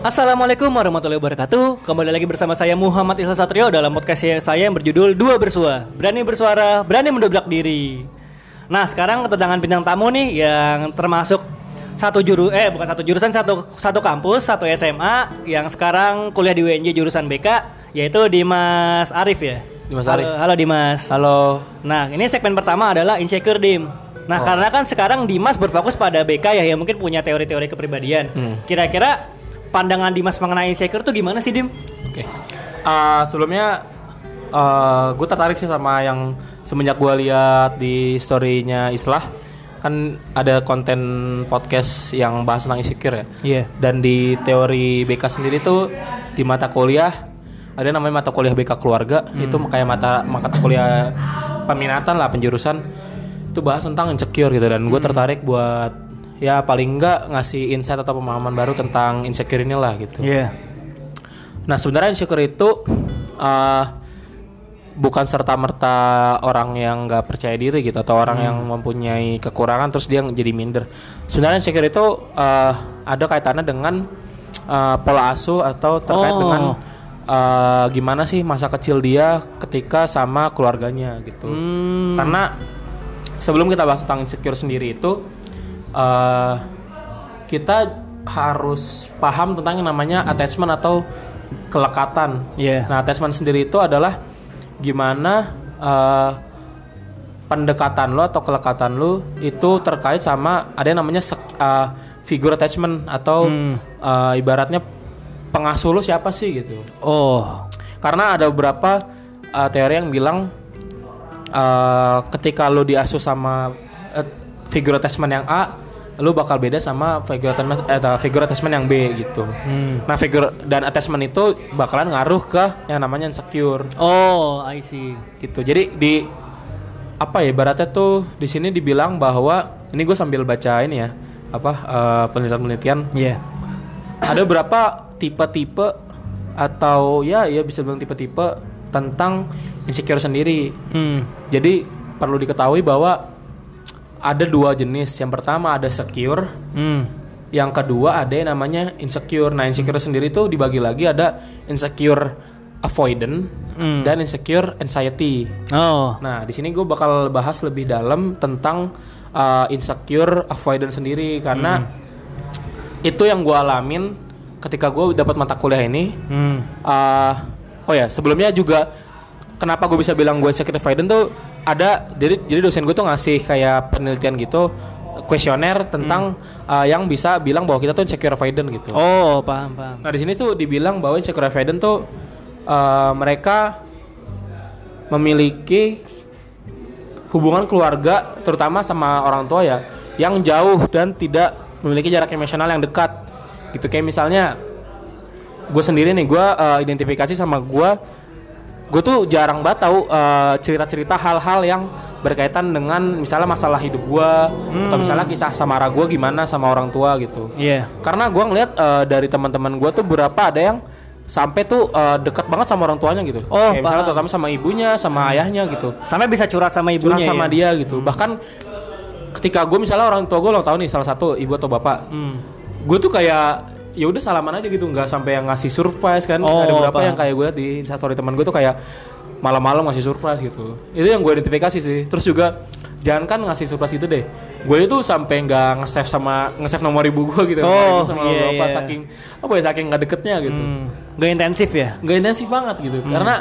Assalamualaikum warahmatullahi wabarakatuh Kembali lagi bersama saya Muhammad Isla Satrio Dalam podcast saya yang berjudul Dua Bersua Berani bersuara, berani mendobrak diri Nah sekarang kedatangan bintang tamu nih Yang termasuk satu juru eh bukan satu jurusan satu satu kampus satu SMA yang sekarang kuliah di UNJ jurusan BK yaitu Dimas Arif ya. Dimas Halo- Arif. Halo, Dimas. Halo. Nah, ini segmen pertama adalah insecure dim. Nah, Oh. karena kan sekarang Dimas berfokus pada BK ya, yang mungkin punya teori-teori kepribadian. Hmm. Kira-kira pandangan Dimas mengenai insecure tuh gimana sih, Dim? Oke. Eh, sebelumnya gue tertarik sih sama yang semenjak gue lihat di storynya Islah kan ada konten podcast yang bahas tentang insecure ya. Iya. Dan di teori BK sendiri tuh di mata kuliah ada namanya mata kuliah BK keluarga itu kayak mata mata kuliah peminatan lah penjurusan itu bahas tentang insecure gitu dan gue tertarik buat ya paling enggak ngasih insight atau pemahaman baru tentang insecure inilah gitu. Iya. Nah sebenarnya insecure itu eh, bukan serta merta orang yang nggak percaya diri gitu atau orang yang mempunyai kekurangan terus dia jadi minder. Sebenarnya insecure itu eh, ada kaitannya dengan eh, pola asuh atau terkait Oh. dengan eh, gimana sih masa kecil dia ketika sama keluarganya gitu. Hmm. Karena sebelum kita bahas tentang insecure sendiri itu eh kita harus paham tentang yang namanya attachment atau kelekatan. Iya. Nah, attachment sendiri itu adalah gimana eh, pendekatan lo atau kelekatan lo itu terkait sama ada yang namanya sek- eh, figure attachment atau Hmm. eh, ibaratnya pengasuh lo siapa sih gitu. Oh. Karena ada beberapa uh, teori yang bilang uh, ketika lu diasuh sama uh, figure attachment yang A, lu bakal beda sama figure attachment eh, atau figure attachment yang B gitu. Hmm. Nah, figure dan attachment itu bakalan ngaruh ke yang namanya insecure Oh, I see. gitu. Jadi di apa ya ibaratnya tuh di sini dibilang bahwa ini gue sambil baca ini ya apa uh, penelitian-penelitian Iya. ada berapa tipe-tipe atau ya ya bisa bilang tipe-tipe tentang insecure sendiri. Hmm. Jadi perlu diketahui bahwa ada dua jenis. Yang pertama ada secure, Hmm. yang kedua ada yang namanya insecure. Nah, insecure sendiri tuh dibagi lagi ada insecure avoidant Hmm. dan insecure anxiety. Oh. Nah, di sini gue bakal bahas lebih dalam tentang uh, insecure avoidance sendiri karena itu yang gue alamin ketika gue dapat mata kuliah ini. Hmm. Uh, oh ya, sebelumnya juga kenapa gue bisa bilang gue insecure avoidant tuh ada jadi jadi dosen gue tuh ngasih kayak penelitian gitu kuesioner tentang uh, yang bisa bilang bahwa kita tuh insecure avoidant gitu. Oh, paham, paham. Nah di sini tuh dibilang bahwa insecure avoidant tuh uh, mereka memiliki hubungan keluarga terutama sama orang tua ya yang jauh dan tidak memiliki jarak emosional yang dekat gitu kayak misalnya gue sendiri nih gue uh, identifikasi sama gue gue tuh jarang banget tahu uh, cerita-cerita hal-hal yang berkaitan dengan misalnya masalah hidup gue atau misalnya kisah samara gue gimana sama orang tua gitu Iya. karena gua ngeliat eh, dari teman-teman gua tuh berapa ada yang sampai tuh eh, dekat banget sama orang tuanya gitu. Oh, Kayak misalnya terutama sama ibunya, sama ayahnya gitu. Sampai bisa curhat sama ibunya Curhat sama ya? dia gitu. Bahkan ketika gue misalnya orang tua gue ulang tahun nih salah satu ibu atau bapak, Hmm. gue tuh kayak ya udah salaman aja gitu, nggak sampai yang ngasih surprise kan. Oh, ada beberapa paham. yang kayak gue liat di instastory teman gue tuh kayak malam-malam ngasih surprise gitu. Itu yang gue identifikasi sih. Terus juga jangan kan ngasih surprise itu deh. Gue itu sampai nggak nge-save sama nge-save nomor ibu gue gitu, Oh, sama iya, iya. saking apa ya saking nggak deketnya gitu. Hmm. Gak intensif ya? Nggak intensif banget gitu. Karena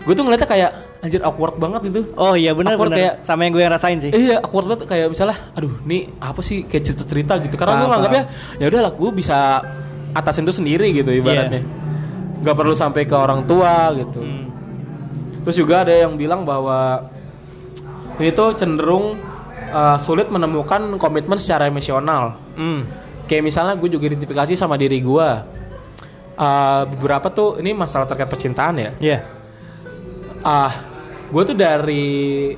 gue tuh ngeliatnya kayak anjir awkward banget gitu. Oh iya benar Awkward benar. kayak Sama yang gue rasain sih. Iya, awkward banget kayak misalnya, aduh, nih apa sih kayak cerita-cerita gitu. Karena gue nganggapnya ya udahlah, gue bisa atasin itu sendiri gitu ibaratnya. Gak perlu sampai ke orang tua gitu. Hmm. Terus juga ada yang bilang bahwa ini tuh cenderung uh, sulit menemukan komitmen secara emosional. Hmm. Kayak misalnya gue juga identifikasi sama diri gue. Uh, beberapa tuh ini masalah terkait percintaan ya Iya. ah gue tuh dari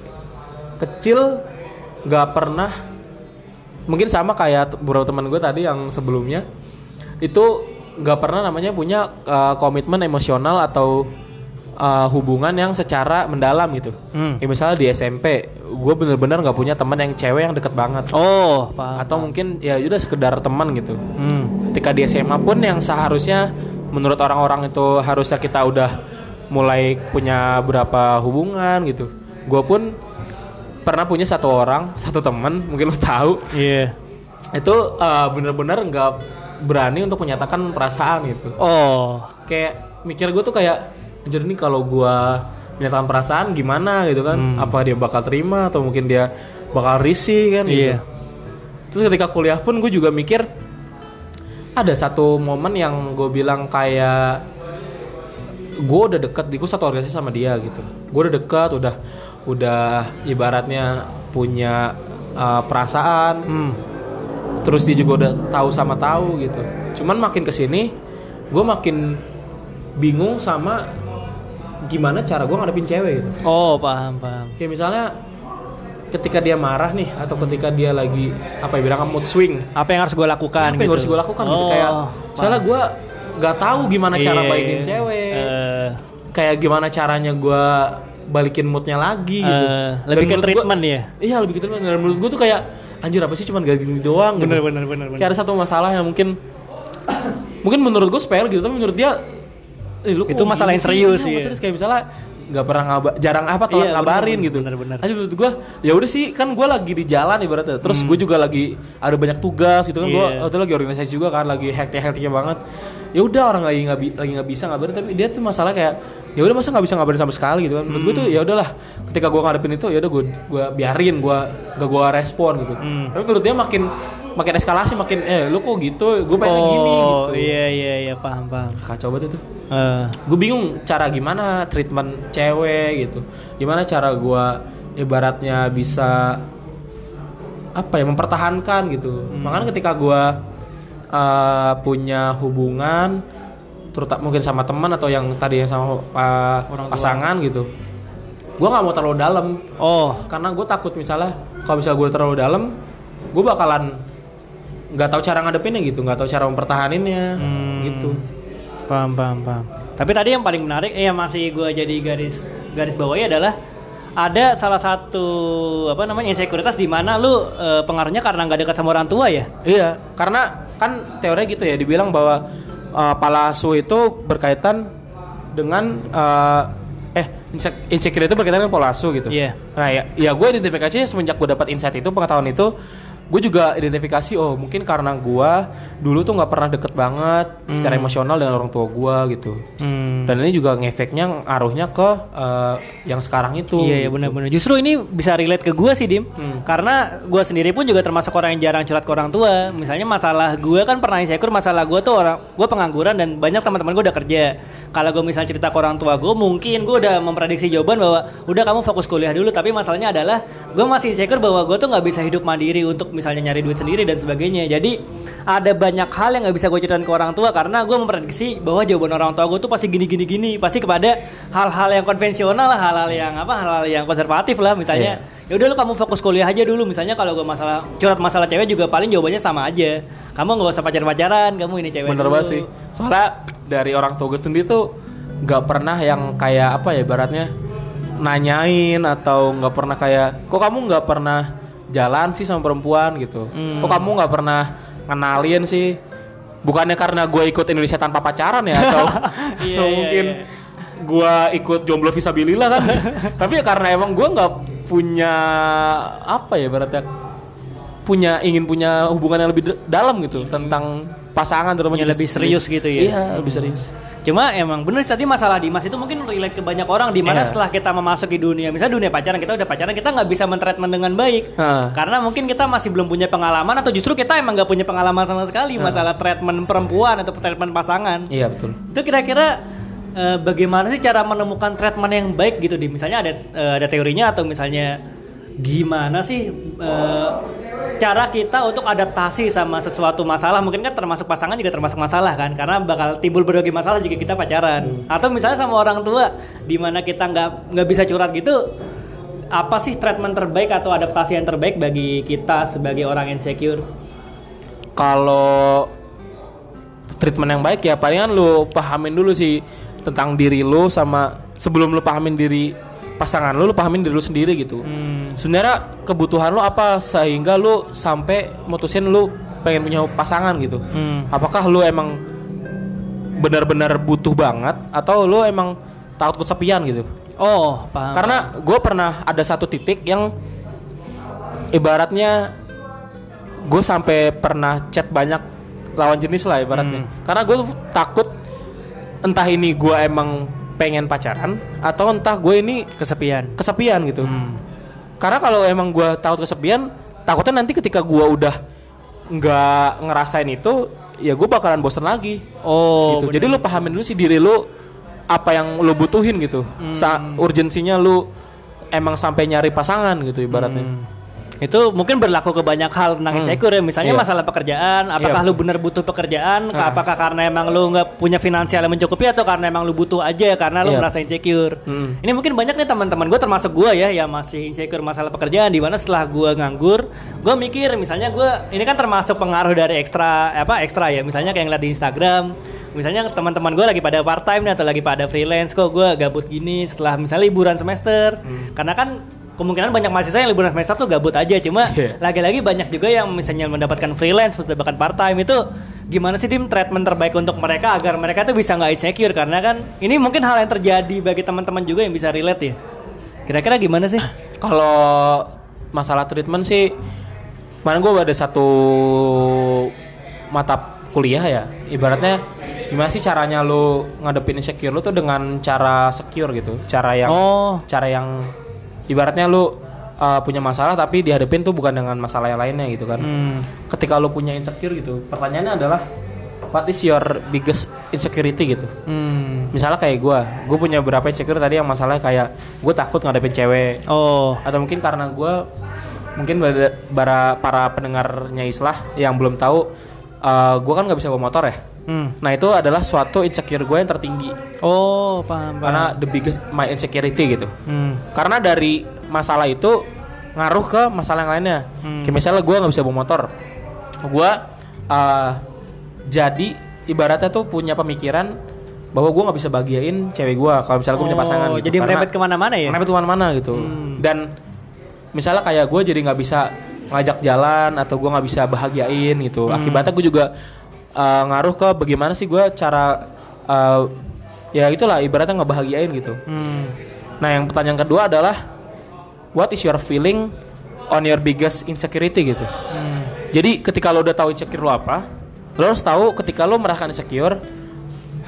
kecil nggak pernah mungkin sama kayak beberapa teman gue tadi yang sebelumnya itu nggak pernah namanya punya uh, komitmen emosional atau uh, hubungan yang secara mendalam gitu. Hmm. Kayak misalnya di SMP, gue bener-bener nggak punya teman yang cewek yang deket banget. Oh, paham. Atau mungkin ya udah sekedar teman gitu. Hmm. ketika di SMA pun yang seharusnya menurut orang-orang itu harusnya kita udah mulai punya berapa hubungan gitu gue pun pernah punya satu orang satu teman mungkin lo tahu Iya. itu eh, bener-bener nggak berani untuk menyatakan perasaan gitu. Oh. kayak mikir gue tuh kayak anjir nih kalau gue menyatakan perasaan gimana gitu kan? Apa dia bakal terima atau mungkin dia bakal risih kan? Gitu. Iya. terus ketika kuliah pun gue juga mikir ada satu momen yang gue bilang kayak gue udah deket gue satu organisasi sama dia gitu. Gue udah deket udah udah ibaratnya punya uh, perasaan. Hmm. Terus dia juga udah tahu sama tahu gitu cuman makin ke sini gue makin bingung sama gimana cara gue ngadepin cewek gitu Oh, paham, paham. kayak misalnya ketika dia marah nih atau ketika dia lagi apa ya bilang mood swing Apa yang harus gue lakukan apa yang gitu? harus gue lakukan gitu Oh, kayak paham. soalnya gue nggak tahu gimana cara Iya. balikin cewek Eh, kayak gimana caranya gue balikin moodnya lagi gitu eh, lebih Dan ke menurut gua- treatment ya. iya lebih ke treatment dan menurut gue tuh kayak anjir apa sih cuman gak gini doang gitu. Bener, bener, bener, bener. kayak ada satu masalah yang mungkin mungkin menurut gue sepele gitu tapi menurut dia eh, lu Itu masalah yang serius, iya. serius. kayak misalnya nggak pernah ngaba jarang apa telat Iya, ngabarin bener, gitu bener, bener. aja menurut gue ya udah sih kan gue lagi di jalan ibaratnya terus gue juga lagi ada banyak tugas gitu kan gue Hmm. Iya. waktu itu lagi organisasi juga kan lagi hektik hektiknya banget ya udah orang lagi nggak lagi nggak bisa ngabarin tapi dia tuh masalah kayak ya udah masa nggak bisa ngabarin sama sekali gitu kan menurut gue tuh Hmm. ya udahlah ketika gue ngadepin itu ya udah gue gue biarin gue gak gue respon gitu Hmm. tapi menurut dia makin makin eskalasi makin eh lu kok gitu? Gue pengen gini Oh, gitu. iya, iya, iya, paham, paham. kacau banget itu. Eh, gue bingung cara gimana treatment cewek gitu. Gimana cara gue ibaratnya bisa apa ya mempertahankan gitu. Hmm. makanya ketika gue uh, punya hubungan terutama mungkin sama teman atau yang tadi yang sama uh, Orang tua. pasangan gitu gue nggak mau terlalu dalam. Oh, karena gue takut misalnya kalau misalnya gue terlalu dalam gue bakalan nggak tahu cara ngadepinnya gitu nggak tahu cara mempertahaninnya Hmm. gitu paham, paham, paham. Tapi tadi yang paling menarik, eh yang masih gue jadi garis garis bawahi adalah ada salah satu apa namanya insekuritas di mana lu eh, pengaruhnya karena nggak dekat sama orang tua ya. Iya, karena kan teorinya gitu ya, dibilang bahwa uh, pola asuh itu berkaitan dengan uh, eh insek- insecure itu berkaitan dengan pola gitu. Iya. Nah ya, ya gue identifikasi semenjak gue dapat insight itu pengetahuan itu, gue juga identifikasi oh mungkin karena gue dulu tuh nggak pernah deket banget secara emosional dengan orang tua gue gitu. Hmm. Dan ini juga ngefeknya ngaruhnya ke uh, yang sekarang itu. Iya, iya gitu. benar-benar. Justru ini bisa relate ke gue sih, Dim. Hmm. Karena gue sendiri pun juga termasuk orang yang jarang curhat ke orang tua. Misalnya masalah gue kan pernah insecure, masalah gue tuh orang gue pengangguran dan banyak teman-teman gue udah kerja. Kalau gue misalnya cerita ke orang tua gue, mungkin gue udah memprediksi jawaban bahwa udah kamu fokus kuliah dulu. Tapi masalahnya adalah gue masih insecure bahwa gue tuh nggak bisa hidup mandiri untuk misalnya nyari duit sendiri dan sebagainya. Jadi ada banyak hal yang nggak bisa gue ceritain ke orang tua karena gue memprediksi bahwa jawaban orang tua gue tuh pasti gini gini gini pasti kepada hal-hal yang konvensional lah hal-hal yang apa hal-hal yang konservatif lah misalnya ya udah lu kamu fokus kuliah aja dulu misalnya kalau gue masalah curhat masalah cewek juga paling jawabannya sama aja kamu nggak usah pacar pacaran kamu ini cewek Bener banget sih. Soalnya dari orang tua gue sendiri tuh nggak pernah yang kayak apa ya baratnya nanyain atau nggak pernah kayak kok kamu nggak pernah jalan sih sama perempuan gitu. Hmm. Kok kamu nggak pernah ngenalin sih? Bukannya karena gue ikut Indonesia tanpa pacaran ya atau, Iya, atau iya, mungkin iya. gue ikut jomblo visabilillah kan? Tapi ya karena emang gue nggak punya apa ya baratnya punya ingin punya hubungan yang lebih dalam gitu tentang pasangan terutama Yang lebih serius gitu ya? Iya, lebih serius. Cuma emang bener tadi masalah Dimas itu mungkin relate ke banyak orang di mana Iya. setelah kita memasuki dunia misalnya dunia pacaran kita udah pacaran kita nggak bisa mentreatment dengan baik Heeh. karena mungkin kita masih belum punya pengalaman atau justru kita emang nggak punya pengalaman sama sekali masalah treatment perempuan atau treatment pasangan Iya, betul. itu kira-kira eh, bagaimana sih cara menemukan treatment yang baik gitu di misalnya ada eh, ada teorinya atau misalnya gimana sih eh, cara kita untuk adaptasi sama sesuatu masalah? Mungkin kan termasuk pasangan juga termasuk masalah kan? Karena bakal timbul berbagai masalah jika kita pacaran. Atau misalnya sama orang tua di mana kita nggak nggak bisa curhat gitu apa sih treatment terbaik atau adaptasi yang terbaik bagi kita sebagai orang insecure? Kalau treatment yang baik ya palingan lu pahamin dulu sih tentang diri lu sama sebelum lu pahamin diri pasangan lu, lu pahamin diri lu sendiri gitu. Hmm. Sebenarnya kebutuhan lu apa sehingga lu sampai mutusin lu pengen punya pasangan gitu Hmm. apakah lu emang benar-benar butuh banget atau lu emang takut kesepian gitu Oh, paham. karena gue pernah ada satu titik yang ibaratnya gue sampai pernah chat banyak lawan jenis lah ibaratnya. Karena gue takut entah ini gue emang pengen pacaran atau entah gue ini kesepian. kesepian gitu. Hmm. Karena kalau emang gue takut kesepian, takutnya nanti ketika gue udah nggak ngerasain itu, ya gue bakalan bosen lagi Oh, gitu. bener. Jadi lu pahamin dulu sih diri lu apa yang lu butuhin gitu. Hmm. Sa urgensinya lu emang sampai nyari pasangan gitu ibaratnya. Hmm. Itu mungkin berlaku ke banyak hal tentang Hmm. insecure ya. Misalnya Iya. masalah pekerjaan, apakah Iya, lu bener butuh pekerjaan, Ah. apakah karena emang lu nggak punya finansial yang mencukupi atau karena emang lu butuh aja karena lu Iya. merasa insecure. Hmm. Ini mungkin banyak nih teman-teman gue termasuk gue ya yang masih insecure masalah pekerjaan di mana setelah gue nganggur, gue mikir misalnya gue ini kan termasuk pengaruh dari ekstra apa ekstra ya. Misalnya kayak ngeliat di Instagram, misalnya teman-teman gue lagi pada part time nih atau lagi pada freelance kok gue gabut gini setelah misalnya liburan semester. Hmm. Karena kan kemungkinan banyak mahasiswa yang liburan semester tuh gabut aja. Cuma Iya. lagi-lagi banyak juga yang misalnya mendapatkan freelance mendapatkan part time itu gimana sih tim treatment terbaik untuk mereka agar mereka tuh bisa nggak insecure? Karena kan ini mungkin hal yang terjadi bagi teman-teman juga yang bisa relate ya. Kira-kira gimana sih? Kalau masalah treatment sih, mana gue ada satu mata kuliah ya, ibaratnya gimana sih caranya lu ngadepin insecure lu tuh dengan cara secure gitu, cara yang oh. cara yang ibaratnya lu uh, punya masalah tapi dihadapin tuh bukan dengan masalah yang lainnya gitu kan. hmm. Ketika lu punya insecure gitu, pertanyaannya adalah what is your biggest insecurity gitu. Hmm. Misalnya kayak gue, gue punya beberapa insecure tadi yang masalahnya kayak gue takut ngadepin cewek, oh atau mungkin karena gue mungkin para para pendengarnya Islah yang belum tahu uh, gue kan nggak bisa bawa motor ya hmm. nah itu adalah suatu insecure gue yang tertinggi oh paham paham karena the biggest my insecurity gitu hmm. karena dari masalah itu ngaruh ke masalah yang lainnya Hmm. kayak misalnya gue nggak bisa bawa motor gue uh, jadi ibaratnya tuh punya pemikiran bahwa gue nggak bisa bahagiain cewek gue kalau misalnya gue punya pasangan Oh, gitu jadi merembet ke mana-mana ya Kenapa tuh mana gitu Hmm. dan misalnya kayak gue jadi nggak bisa ngajak jalan atau gue nggak bisa bahagiain gitu Hmm. akibatnya gue juga uh, ngaruh ke bagaimana sih gue cara uh, ya itulah ibaratnya nggak bahagiain gitu hmm. nah yang pertanyaan kedua adalah what is your feeling on your biggest insecurity gitu Hmm. jadi ketika lo udah tahu insecure lo apa lo harus tahu ketika lo merasakan insecure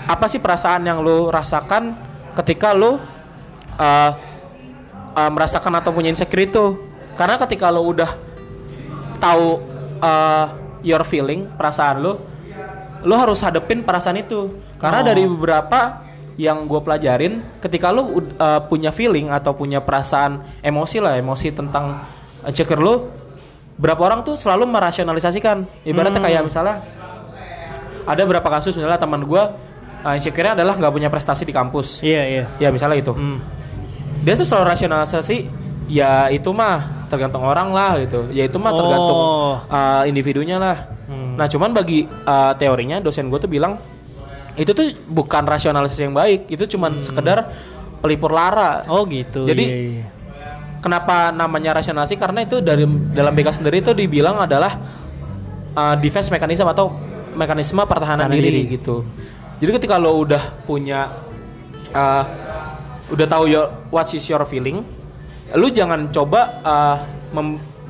apa sih perasaan yang lo rasakan ketika lo uh, uh, merasakan atau punya insecure itu karena ketika lo udah tahu uh, your feeling perasaan lo lo harus hadepin perasaan itu karena Oh. dari beberapa yang gue pelajarin ketika lo uh, punya feeling atau punya perasaan emosi lah emosi tentang insecure lo berapa orang tuh selalu merasionalisasikan ibaratnya Hmm. kayak misalnya ada beberapa kasus misalnya teman gue uh, insecure adalah nggak punya prestasi di kampus iya iya ya misalnya itu hmm. dia tuh selalu rasionalisasi ya itu mah tergantung orang lah gitu ya itu mah tergantung Oh. uh, individunya lah Hmm. nah cuman bagi uh, teorinya dosen gue tuh bilang itu tuh bukan rasionalisasi yang baik itu cuman sekedar pelipur lara oh gitu Jadi, iya, iya. kenapa namanya rasionalisasi karena itu dari dalam BK sendiri itu dibilang adalah uh, defense mechanism atau mekanisme pertahanan Pertahanan diri, diri. gitu. Jadi ketika lo udah punya uh, udah tahu your what is your feeling, lu jangan coba uh,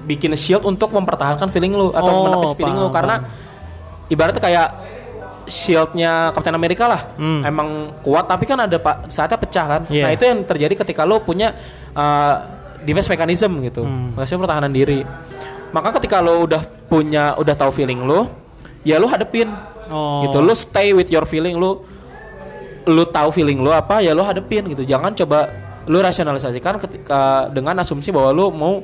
bikin shield untuk mempertahankan feeling lu atau Oh, menepis feeling lu. karena ibaratnya kayak shieldnya Captain America lah. Hmm. emang kuat tapi kan ada pak saatnya pecah kan. Iya. nah itu yang terjadi ketika lo punya uh, defense mechanism gitu. Hmm. maksudnya pertahanan diri. Maka ketika lo udah punya udah tahu feeling lo ya lo hadepin. Oh. Gitu. Lo stay with your feeling lo lo tahu feeling lo apa ya lo hadepin gitu. Jangan coba lo rasionalisasikan ketika dengan asumsi bahwa lo mau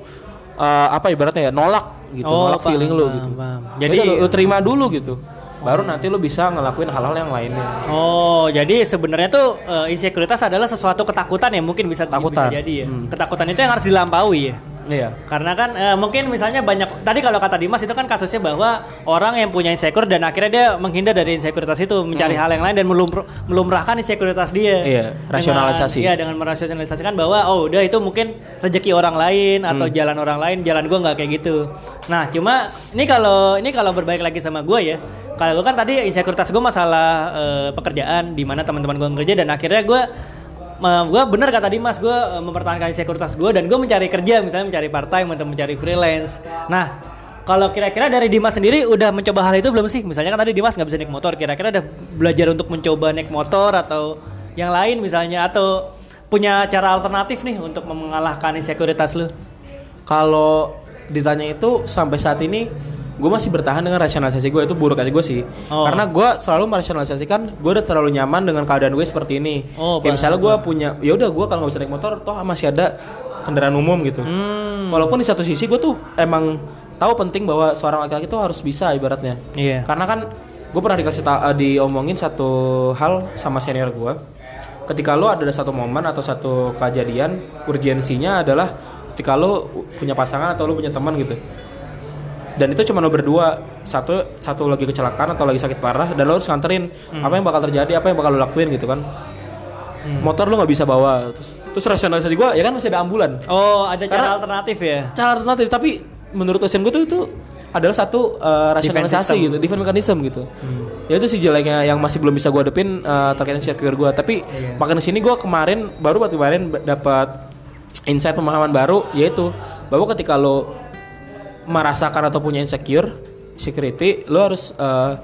uh, apa ibaratnya ya nolak gitu Oh, nolak paham, feeling lo paham, gitu paham. jadi Jadi- lo, lo terima dulu gitu baru nanti lo bisa ngelakuin hal-hal yang lainnya Oh, jadi sebenarnya tuh eh, insekuritas adalah sesuatu ketakutan ya mungkin bisa bisa jadi ya. Hmm. Ketakutan itu yang harus dilampaui ya. Iya. Karena kan eh, mungkin misalnya banyak tadi kalau kata Dimas itu kan kasusnya bahwa orang yang punya insecure dan akhirnya dia menghindar dari insekuritas itu mencari hal yang lain dan melumr- melumrahkan insekuritas dia. Hmm. Iya, Dengan- rasionalisasi. Iya dengan merasionalisasikan bahwa oh udah itu mungkin rezeki orang lain atau Hmm. jalan orang lain, jalan gua nggak kayak gitu. Nah cuma ini kalau ini kalau berbalik lagi sama gue ya. Kalau gue kan tadi insekuritas gue masalah eh, pekerjaan di mana teman-teman gue kerja dan akhirnya gue gue bener kata Dimas gue eh, mempertahankan sekuritas gue dan gue mencari kerja misalnya mencari part time atau mencari freelance. Nah kalau kira-kira dari Dimas sendiri udah mencoba hal itu belum sih? Misalnya kan tadi Dimas nggak bisa naik motor kira-kira udah belajar untuk mencoba naik motor atau yang lain misalnya atau punya cara alternatif nih untuk mengalahkan insekuritas lu? Kalau ditanya itu sampai saat ini gue masih bertahan dengan rasionalisasi gue itu buruk aja gue sih. Oh. karena gue selalu merasionalisasikan gue udah terlalu nyaman dengan keadaan gue seperti ini. Oh, kayak misalnya gue punya ya udah gue kalau nggak bisa naik motor toh masih ada kendaraan umum gitu. Hmm. Walaupun di satu sisi gue tuh emang tahu penting bahwa seorang laki-laki itu harus bisa ibaratnya. Iya. Karena kan gue pernah dikasih ta- eh, diomongin satu hal sama senior gue ketika lo ada satu momen atau satu kejadian urgensinya adalah ketika lo punya pasangan atau lo punya teman gitu dan itu cuma lo berdua. Satu satu lagi kecelakaan atau lagi sakit parah dan lo harus nganterin. Apa yang bakal terjadi apa yang bakal lo lakuin gitu kan. Motor lo nggak bisa bawa. Terus terus rasionalisasi gue ya kan masih ada ambulan. Oh ada cara Karena- alternatif ya? cara alternatif tapi menurut dosen gue tuh itu adalah satu uh, rasionalisasi gitu defense mechanism gitu. Ya itu sih jeleknya yang masih belum bisa gue hadepin uh, terkait insecure gue tapi makin sini gue kemarin baru buat kemarin dapat insight pemahaman baru yaitu bahwa ketika lo merasakan atau punya insecure security lo harus uh,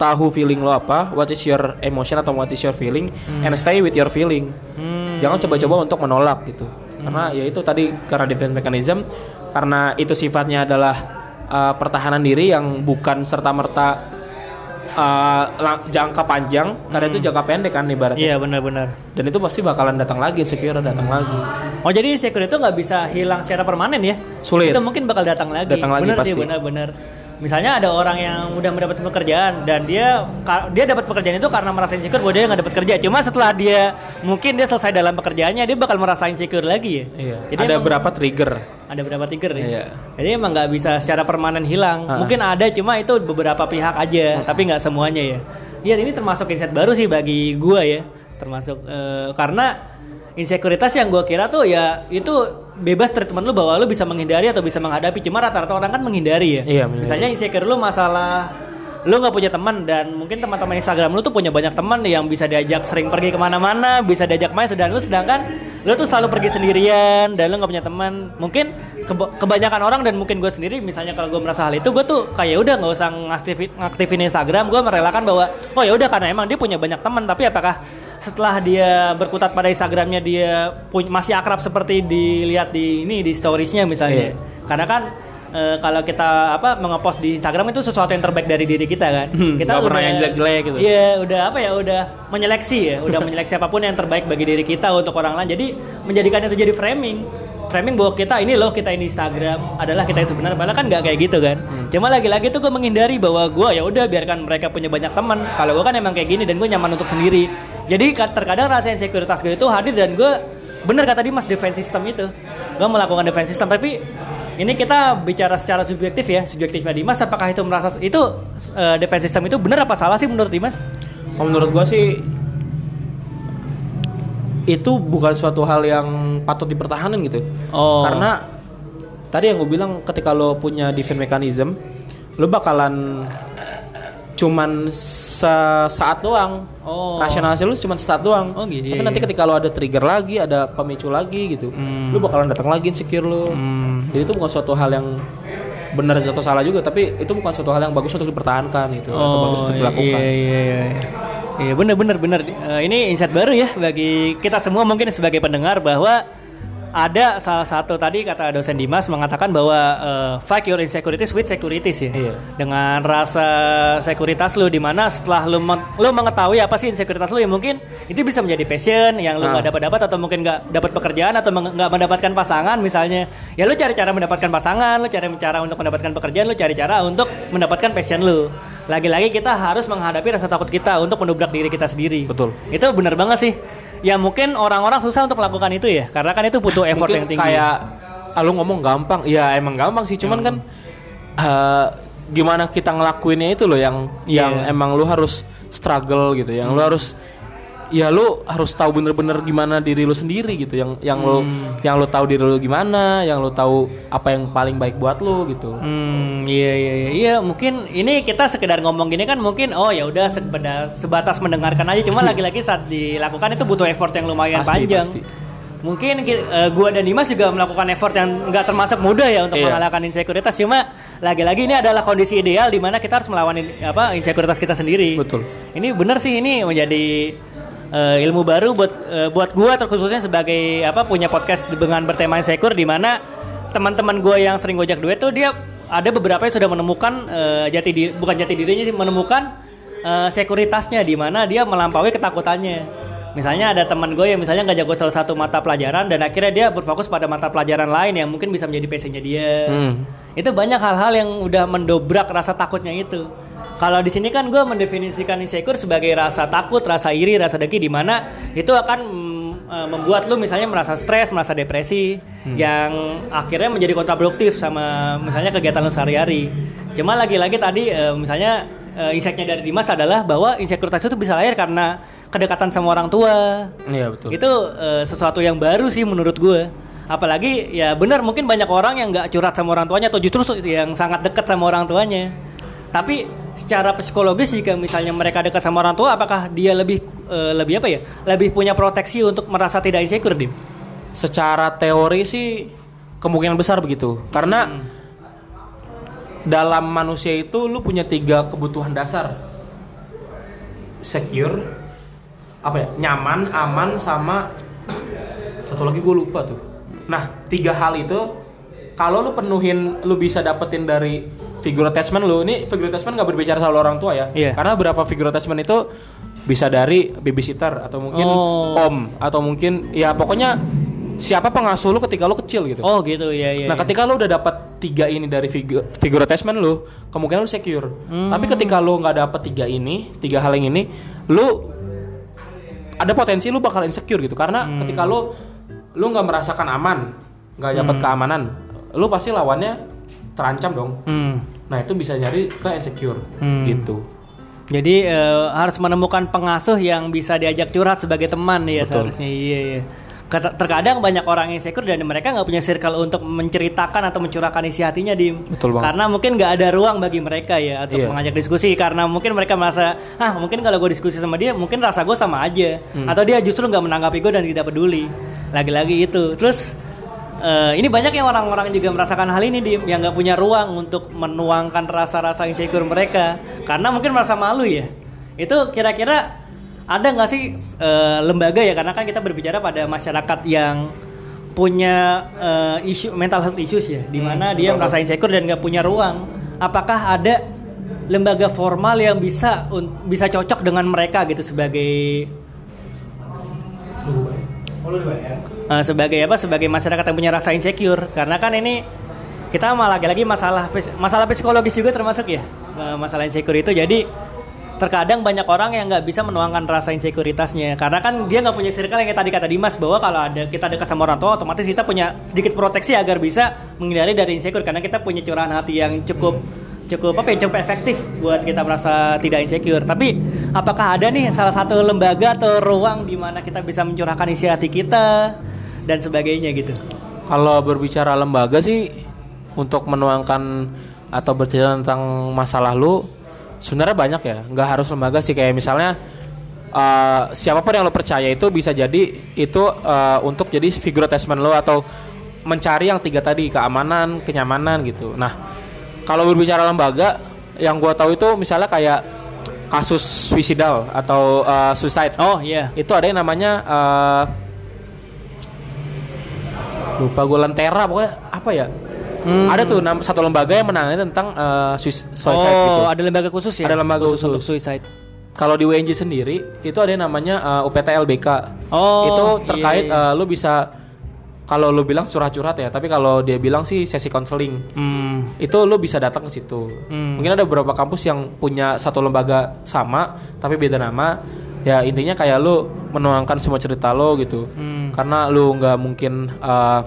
tahu feeling lo apa what is your emotion atau what is your feeling and stay with your feeling. Jangan coba-coba untuk menolak gitu. Karena ya itu tadi karena defense mechanism karena itu sifatnya adalah uh, pertahanan diri yang bukan serta merta jangka panjang karena itu jangka pendek kan ibaratnya iya benar-benar dan itu pasti bakalan datang lagi insecure datang lagi Oh jadi insecure itu nggak bisa hilang secara permanen ya? Sulit. Itu mungkin bakal datang lagi. Datang lagi bener pasti. benar-benar. Misalnya ada orang yang udah mendapat pekerjaan dan dia dia dapat pekerjaan itu karena merasa insecure bahwa dia nggak dapat kerja. Cuma setelah dia mungkin dia selesai dalam pekerjaannya dia bakal merasa insecure lagi ya. iya Jadi ada emang- berapa trigger Ada berapa trigger ya? Iya. Jadi emang nggak bisa secara permanen hilang. Ah. Mungkin ada cuma itu beberapa pihak aja, tapi nggak semuanya ya. Iya ini termasuk insight baru sih bagi gua ya. Termasuk eh, karena insekuritas yang gua kira tuh ya itu bebas treatment lu bahwa lu bisa menghindari atau bisa menghadapi. Cuma rata-rata orang kan menghindari ya. Iya. Misalnya insecure lu masalah lu nggak punya teman dan mungkin teman-teman Instagram lu tuh punya banyak teman yang bisa diajak sering pergi ke mana-mana, bisa diajak main, sedangkan lu sedangkan lu tuh selalu pergi sendirian dan lu nggak punya teman. Mungkin keba- kebanyakan orang dan mungkin gue sendiri, misalnya kalau gue merasa hal itu, gue tuh kayak udah nggak usah ngaktifin, ngaktifin Instagram, gue merelakan bahwa oh ya udah karena emang dia punya banyak teman, tapi apakah setelah dia berkutat pada Instagramnya dia punya, masih akrab seperti dilihat di ini di storiesnya misalnya, karena kan eh, kalau kita apa mengepost di Instagram itu sesuatu yang terbaik dari diri kita kan. Hmm, kita nggak pernah yang jelek-jelek gitu. Iya, udah apa ya, udah menyeleksi ya, udah menyeleksi apa pun yang terbaik bagi diri kita untuk orang lain. Jadi menjadikan itu jadi framing. Framing bahwa kita ini loh kita ini Instagram adalah kita yang sebenarnya padahal kan nggak kayak gitu kan. Hmm. Cuma lagi-lagi tuh gue menghindari bahwa gue ya udah biarkan mereka punya banyak teman. Kalau gue kan emang kayak gini dan gue nyaman untuk sendiri. Jadi ka- terkadang rasa insekuritas gue itu hadir dan gue bener kata Dimas defense system itu. Gue melakukan defense system tapi ini kita bicara secara subjektif ya, subjektifnya Dimas apakah itu merasa itu eh, defense system itu benar apa salah sih menurut Dimas? Kalau menurut gua sih itu bukan suatu hal yang patut dipertahankan gitu. Oh. Karena tadi yang gue bilang ketika lo punya defense mechanism, lo bakalan cuman sesaat doang. Oh. Rasionalisasi lu cuma sesaat doang. Oh, gitu. Tapi nanti ketika lo ada trigger lagi, ada pemicu lagi gitu, lo bakalan datang lagi insecure lo. Hmm. Jadi itu bukan suatu hal yang benar atau salah juga, tapi itu bukan suatu hal yang bagus untuk dipertahankan gitu atau bagus untuk dilakukan. Iya iya iya. Iya benar benar benar. Eh, ini insight baru ya bagi kita semua mungkin sebagai pendengar bahwa ada salah satu tadi kata dosen Dimas mengatakan bahwa eh, fight your insecurities with securities ya. Iya. Dengan rasa sekuritas lu di mana setelah lu men- lu mengetahui apa sih insekuritas lu yang mungkin itu bisa menjadi passion yang lu Ah. nggak dapat dapat atau mungkin nggak dapat pekerjaan atau meng- nggak mendapatkan pasangan misalnya. Ya lu cari cara mendapatkan pasangan, lu cari cara untuk mendapatkan pekerjaan, lu cari cara untuk mendapatkan passion lu. Lagi-lagi kita harus menghadapi rasa takut kita untuk mendobrak diri kita sendiri. Betul. Itu benar banget sih. Ya mungkin orang-orang susah untuk melakukan itu ya, karena kan itu butuh effort Mungkin yang tinggi. kayak ah, lu ngomong gampang ya emang gampang sih cuman kan eh, gimana kita ngelakuinnya itu loh yang Iya. yang emang lu harus struggle gitu yang lu harus ya lu harus tahu bener-bener gimana diri lu sendiri gitu yang yang lu yang lu tahu diri lu gimana yang lu tahu apa yang paling baik buat lu gitu Hmm, iya iya iya. Iya, mungkin ini kita sekedar ngomong gini kan mungkin oh ya udah sebatas mendengarkan aja cuma lagi-lagi saat dilakukan itu butuh effort yang lumayan Pasti, panjang. pasti. Mungkin ki- eh, gua dan Dimas juga melakukan effort yang nggak termasuk mudah ya untuk Iya. mengalahkan insekuritas cuma lagi-lagi ini adalah kondisi ideal di mana kita harus melawan in- apa insekuritas kita sendiri. Betul. Ini benar sih ini menjadi eh, ilmu baru buat eh, buat gua terkhususnya sebagai apa punya podcast dengan bertema insekur di mana teman-teman gua yang sering gojek duit tuh dia ada beberapa yang sudah menemukan eh, jati diri bukan jati dirinya sih menemukan eh, sekuritasnya di mana dia melampaui ketakutannya. Misalnya ada teman gue yang misalnya nggak jago salah satu mata pelajaran dan akhirnya dia berfokus pada mata pelajaran lain yang mungkin bisa menjadi passionnya dia. Hmm. Itu banyak hal-hal yang udah mendobrak rasa takutnya itu. Kalau di sini kan gue mendefinisikan insecure sebagai rasa takut, rasa iri, rasa dengki di mana itu akan mm, eh, membuat lu misalnya merasa stres, merasa depresi yang akhirnya menjadi kontraproduktif sama misalnya kegiatan lu sehari-hari. Cuma lagi-lagi tadi eh, misalnya eh, insight-nya dari Dimas adalah bahwa insekuritas itu bisa lahir karena kedekatan sama orang tua. iya betul Itu sesuatu yang baru sih menurut gue. Apalagi ya benar mungkin banyak orang yang nggak curhat sama orang tuanya atau justru yang sangat dekat sama orang tuanya. Tapi secara psikologis jika misalnya mereka dekat sama orang tua, apakah dia lebih eh, lebih apa ya? Lebih punya proteksi untuk merasa tidak insecure, Dim? secara teori sih kemungkinan besar begitu. Karena dalam manusia itu lu punya tiga kebutuhan dasar. Secure apa ya? Nyaman aman sama satu lagi gue lupa tuh. Nah tiga hal itu kalau lu penuhin lu bisa dapetin dari figure attachment lu ini figure attachment nggak berbicara soal orang tua ya Iya. karena beberapa figure attachment itu bisa dari babysitter atau mungkin Oh. om atau mungkin ya pokoknya siapa pengasuh lu ketika lu kecil gitu. Oh gitu ya ya. nah, ya. ketika lu udah dapat tiga ini dari figure figure attachment lu, kemungkinan lu secure. Hmm. Tapi ketika lu nggak dapat tiga ini, tiga hal yang ini, lu ada potensi lu bakal insecure gitu karena Hmm. ketika lu lu nggak merasakan aman, nggak Hmm. dapat keamanan, lu pasti lawannya terancam dong. Hmm. Nah, itu bisa nyari ke insecure Hmm. gitu. Jadi eh, harus menemukan pengasuh yang bisa diajak curhat sebagai teman ya Betul. seharusnya. Iya iya. Kata- Terkadang banyak orang yang insecure dan mereka nggak punya circle untuk menceritakan atau mencurahkan isi hatinya dim. Betul banget. Karena mungkin nggak ada ruang bagi mereka ya untuk Iya. mengajak diskusi karena mungkin mereka merasa ah mungkin kalau gue diskusi sama dia mungkin rasa gue sama aja Hmm. atau dia justru nggak menanggapi gue dan tidak peduli. Lagi-lagi itu. Terus eh, ini banyak yang orang-orang juga merasakan hal ini dim yang nggak punya ruang untuk menuangkan rasa-rasa insecure mereka karena mungkin merasa malu ya. Itu kira-kira ada nggak sih eh, lembaga ya karena kan kita berbicara pada masyarakat yang punya eh, isu mental health issues ya, di mana dia merasa insecure dan nggak punya ruang. Apakah ada lembaga formal yang bisa un- bisa cocok dengan mereka gitu sebagai Eh, sebagai apa sebagai masyarakat yang punya rasa insecure. Karena kan ini kita malah lagi-lagi masalah masalah psikologis juga termasuk ya eh, masalah insecure itu. Jadi terkadang banyak orang yang nggak bisa menuangkan rasa insekuritasnya. Karena kan dia nggak punya circle yang tadi kata Dimas bahwa kalau ada kita dekat sama orang tua otomatis kita punya sedikit proteksi agar bisa menghindari dari insecure. Karena kita punya curahan hati yang cukup cukup apa ya cukup efektif buat kita merasa tidak insecure tapi apakah ada nih salah satu lembaga atau ruang di mana kita bisa mencurahkan isi hati kita dan sebagainya gitu Kalau berbicara lembaga sih untuk menuangkan atau bercerita tentang masalah lu sebenarnya banyak ya. Nggak harus lembaga sih kayak misalnya eh, siapa pun yang lo percaya itu bisa jadi itu eh, untuk jadi figure attachment lo atau mencari yang tiga tadi keamanan, kenyamanan gitu. Nah kalau berbicara lembaga yang gua tahu itu misalnya kayak kasus suicidal atau eh, suicide. Oh iya. Itu ada yang namanya eh, lupa gue lentera pokoknya apa ya? Hmm. ada tuh satu lembaga yang menangani tentang suis- suicide oh gitu. ada lembaga khusus ya? Ada lembaga khusus. untuk suicide. Kalau di WNJ sendiri itu ada yang namanya eh, UPTLBK Oh, itu iya, terkait iya. eh, lu bisa kalau lu bilang curhat-curhat ya tapi kalau dia bilang sih sesi konseling hmm. itu lu bisa datang ke situ. Hmm. Mungkin ada beberapa kampus yang punya satu lembaga sama tapi beda nama. Ya intinya kayak lu menuangkan semua cerita lo gitu. Hmm. Karena lu nggak mungkin uh,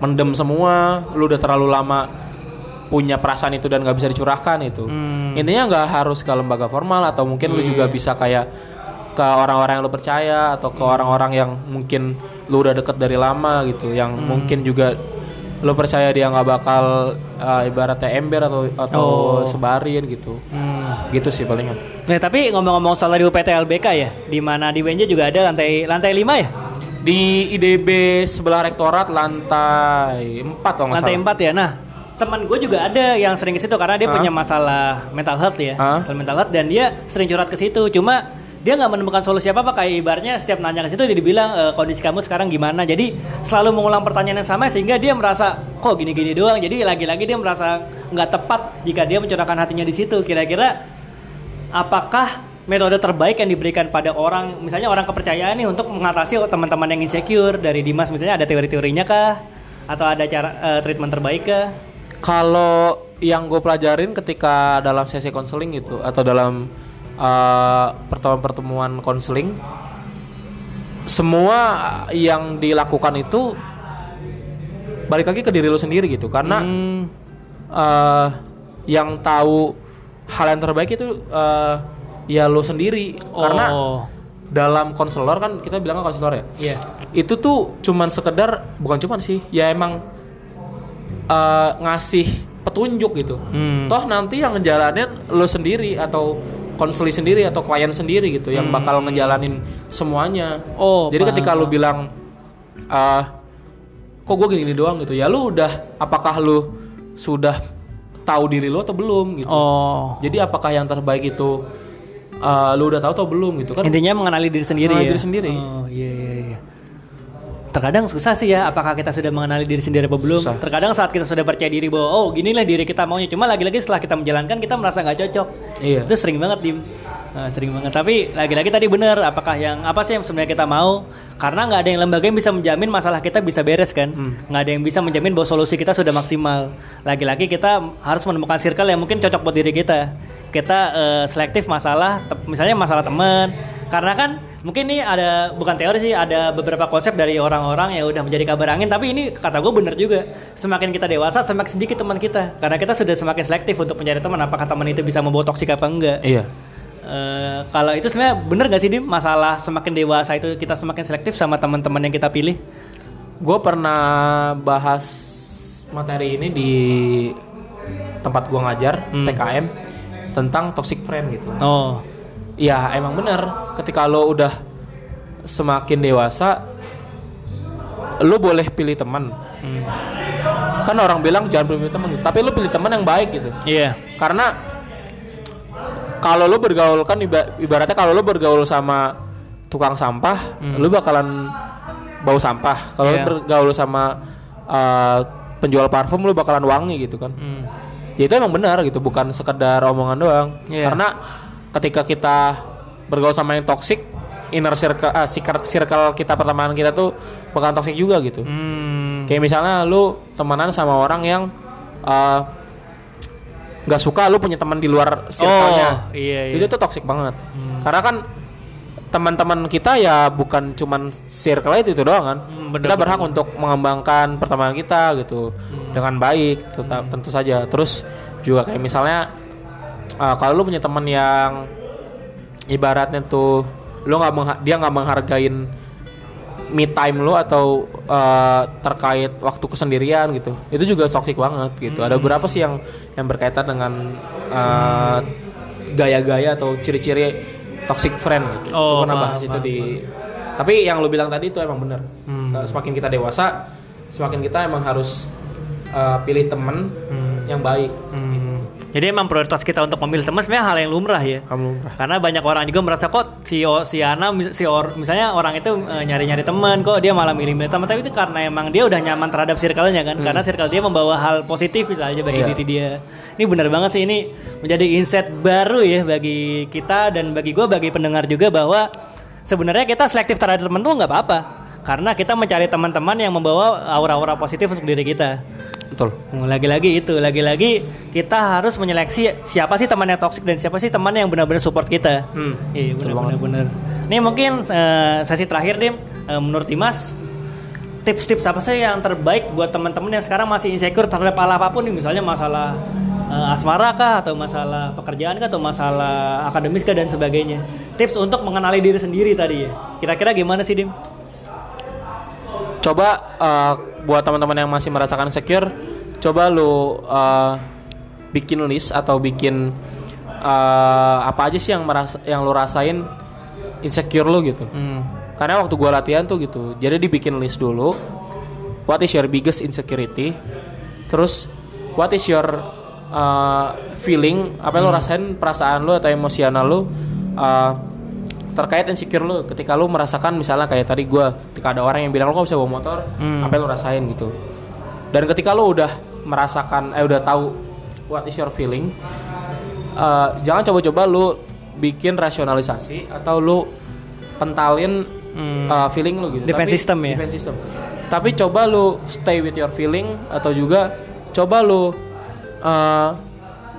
mendem semua, lu udah terlalu lama punya perasaan itu dan nggak bisa dicurahkan itu. Hmm. Intinya nggak harus ke lembaga formal atau mungkin lu juga bisa kayak ke orang-orang yang lu percaya atau ke orang-orang yang mungkin lu udah deket dari lama gitu, yang mungkin juga lu percaya dia nggak bakal uh, ibaratnya ember atau atau sebarin gitu. Hmm. Gitu sih palingan. Nah, tapi ngomong-ngomong soal di UPT LBK ya, di mana di WNJ juga ada lantai lantai 5 ya? Di IDB sebelah rektorat lantai 4 kalau nggak Lantai salah. 4 ya. Nah, teman gue juga ada yang sering ke situ karena dia Hah? punya masalah mental health ya, masalah mental health dan dia sering curhat ke situ. Cuma dia nggak menemukan solusi apa apa kayak ibarnya setiap nanya ke situ dia dibilang "E, kondisi kamu sekarang gimana. Jadi selalu mengulang pertanyaan yang sama sehingga dia merasa kok gini-gini doang. Jadi lagi-lagi dia merasa nggak tepat jika dia mencurahkan hatinya di situ. Kira-kira apakah metode terbaik yang diberikan pada orang misalnya orang kepercayaan nih untuk mengatasi teman-teman yang insecure dari Dimas misalnya ada teori-teorinya kah atau ada cara eh, treatment terbaik kah Kalau yang gue pelajarin ketika dalam sesi konseling gitu atau dalam uh, pertemuan-pertemuan konseling, semua yang dilakukan itu balik lagi ke diri lu sendiri gitu karena Hmm, uh, yang tahu hal yang terbaik itu uh, ya lu sendiri. Karena oh, dalam konselor kan kita bilang konselor ya? Iya. Itu tuh cuman sekedar bukan cuman sih ya emang eh, ngasih petunjuk gitu. Hmm. toh nanti yang ngejalanin lo sendiri atau konseli sendiri atau klien sendiri gitu yang bakal ngejalanin semuanya. Hmm. Oh, jadi paham, ketika lu bilang eh kok gue gini, gini doang? gitu ya lu udah apakah lu sudah tahu diri lu atau belum gitu. Oh. Jadi apakah yang terbaik itu eh, lu udah tahu atau belum gitu kan? Intinya mengenali diri sendiri Mengenali ya? diri sendiri. oh iya iya iya terkadang susah sih ya apakah kita sudah mengenali diri sendiri apa belum. Susah. terkadang saat kita sudah percaya diri bahwa oh ginilah diri kita maunya. Cuma lagi-lagi setelah kita menjalankan kita merasa nggak cocok. Iya. itu sering banget dim. Nah, sering banget. Tapi lagi-lagi tadi bener apakah yang apa sih yang sebenarnya kita mau? Karena nggak ada yang lembaga yang bisa menjamin masalah kita bisa beres kan? Hmm. nggak ada yang bisa menjamin bahwa solusi kita sudah maksimal. Lagi-lagi kita harus menemukan circle yang mungkin cocok buat diri kita kita eh, selektif masalah misalnya masalah teman karena kan mungkin ini ada bukan teori sih ada beberapa konsep dari orang-orang yang udah menjadi kabar angin. Tapi ini kata gue bener juga. Semakin kita dewasa semakin sedikit teman kita. Karena kita sudah semakin selektif untuk mencari teman apakah teman itu bisa membawa toksik apa enggak. Iya. Eh, kalau itu sebenarnya bener gak sih dim? Masalah semakin dewasa itu kita semakin selektif sama teman-teman yang kita pilih? Gue pernah bahas materi ini di tempat gua ngajar Hmm. TKM tentang toxic friend gitu. oh Iya emang bener. Ketika lo udah semakin dewasa, lo boleh pilih teman. hmm. Kan orang bilang jangan pilih teman, gitu. tapi lo pilih teman yang baik gitu. iya Karena kalau lo bergaul kan iba- ibaratnya kalau lo bergaul sama tukang sampah, lo bakalan bau sampah. Kalau lo Iya. bergaul sama uh, penjual parfum, lo bakalan wangi gitu kan. Hmm. Ya itu emang benar gitu, bukan sekedar omongan doang. Iya. Karena ketika kita bergaul sama yang toksik, inner circle, ah, circle, kita pertemanan kita tuh bakalan toksik juga gitu. Hmm. Kayak misalnya lu temenan sama orang yang uh, nggak suka lu punya teman di luar circle-nya. Oh, iya, iya. Itu tuh toxic banget. Karena kan teman-teman kita ya bukan cuman circle itu itu doang kan. Hmm, bener, kita berhak untuk mengembangkan pertemanan kita gitu dengan baik tetap tentu saja. Terus juga kayak misalnya uh, kalau lu punya teman yang ibaratnya tuh lu nggak dia nggak menghargain me time lu atau uh, terkait waktu kesendirian gitu itu juga toxic banget gitu ada Hmm. berapa sih yang yang berkaitan dengan uh, gaya-gaya atau ciri-ciri toxic friend gitu. Oh, pernah bahas itu di tapi yang lu bilang tadi itu emang bener. Hmm. semakin kita dewasa semakin kita emang harus uh, pilih temen yang baik. Hmm. Jadi emang prioritas kita untuk memilih teman sebenarnya hal yang lumrah ya. kamu Karena banyak orang juga merasa kok si O- si Ana si or, misalnya orang itu eh, nyari-nyari teman kok dia malah milih-milih teman tapi itu karena emang dia udah nyaman terhadap circle-nya kan. Karena circle dia membawa hal positif misalnya bagi Iya. diri dia. Ini benar banget sih ini menjadi insight baru ya bagi kita dan bagi gue bagi pendengar juga bahwa sebenarnya kita selektif terhadap teman tuh nggak apa-apa. Karena kita mencari teman-teman yang membawa aura-aura positif untuk diri kita. Betul Oh, Lagi-lagi itu, lagi-lagi kita harus menyeleksi siapa sih teman yang toksik dan siapa sih teman yang benar-benar support kita. Hmm, Iya, benar-benar. Ini mungkin eh, sesi terakhir dim, Eh, menurut Dimas, tips-tips apa sih yang terbaik buat teman-teman yang sekarang masih insecure terhadap hal apa pun nih misalnya masalah eh, asmara kah atau masalah pekerjaan kah atau masalah akademis kah dan sebagainya tips untuk mengenali diri sendiri tadi ya kira-kira gimana sih Dim? coba uh, buat teman-teman yang masih merasakan insecure coba lu uh, bikin list atau bikin uh, apa aja sih yang merasa yang lu rasain insecure lu gitu. Hmm. karena waktu gua latihan tuh gitu jadi dibikin list dulu what is your biggest insecurity? Terus what is your uh, feeling? Apa yang lu rasain perasaan lu atau emosional lu? Uh, terkait insecure lu ketika lu merasakan misalnya kayak tadi gua ketika ada orang yang bilang lu kok bisa bawa motor Hmm. apa yang lu rasain gitu dan ketika lu udah merasakan eh udah tahu what is your feeling uh, jangan coba-coba lu bikin rasionalisasi atau lu pentalin Hmm. uh, feeling lu gitu. Defense Tapi- system ya? Defense system. Tapi coba lu stay with your feeling atau juga coba lu uh,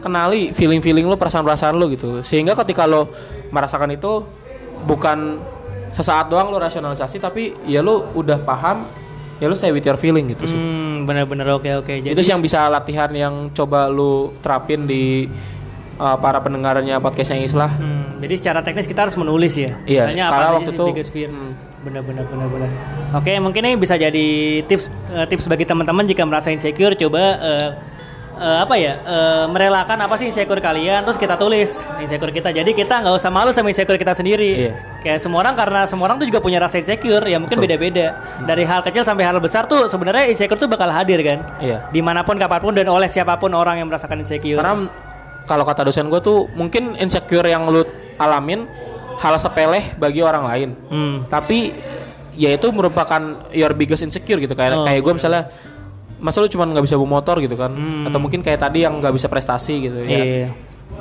kenali feeling-feeling lu, perasaan-perasaan lu gitu. Sehingga ketika lu merasakan itu bukan sesaat doang lu rasionalisasi tapi ya lu udah paham ya lu stay with your feeling gitu sih. Hmm, benar-benar oke oke. Jadi Itu sih yang bisa latihan yang coba lu terapin di uh, para pendengarnya podcast yang Islah. Hmm, jadi secara teknis kita harus menulis ya. Iya, Misalnya karena apa waktu itu- biggest fear? hmm. Benar-benar. Oke, mungkin ini bisa jadi tips eh, tips bagi teman-teman jika merasa insecure coba eh, eh, apa ya eh, merelakan apa sih insecure kalian terus kita tulis insecure kita. Jadi kita nggak usah malu sama insecure kita sendiri. Iya. kayak semua orang karena semua orang tuh juga punya rasa insecure ya mungkin beda-beda. Dari hal kecil sampai hal besar tuh sebenarnya insecure tuh bakal hadir kan? Iya. di mana pun kapan pun dan oleh siapa pun orang yang merasakan insecure. Karena kalau kata dosen gue tuh mungkin insecure yang lu alamin hal sepele bagi orang lain. Hmm. Tapi ya itu merupakan your biggest insecure gitu. Kayak Oh, kayak gue misalnya masa lu cuma nggak bisa bawa motor gitu kan Hmm. atau mungkin kayak tadi yang nggak bisa prestasi gitu ya Iya.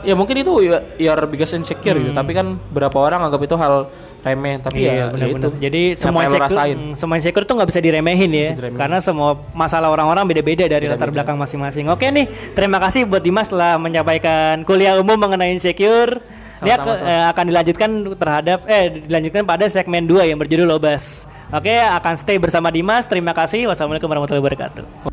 ya mungkin itu your, biggest insecure gitu tapi kan berapa orang anggap itu hal remeh tapi Iya, ya, ya benar-benar. itu Jadi semua insecure, rasain mm, semua insecure tuh nggak bisa diremehin ya, Bisa diremehin. karena semua masalah orang-orang beda-beda dari latar Beda-beda. belakang masing-masing. Oke nih, terima kasih buat Dimas telah menyampaikan kuliah umum mengenai insecure. Dia Sama-sama, ke- eh, akan dilanjutkan terhadap eh dilanjutkan pada segmen 2 yang berjudul Lobas. Oke, akan stay bersama Dimas. Terima kasih. Wassalamualaikum warahmatullahi wabarakatuh.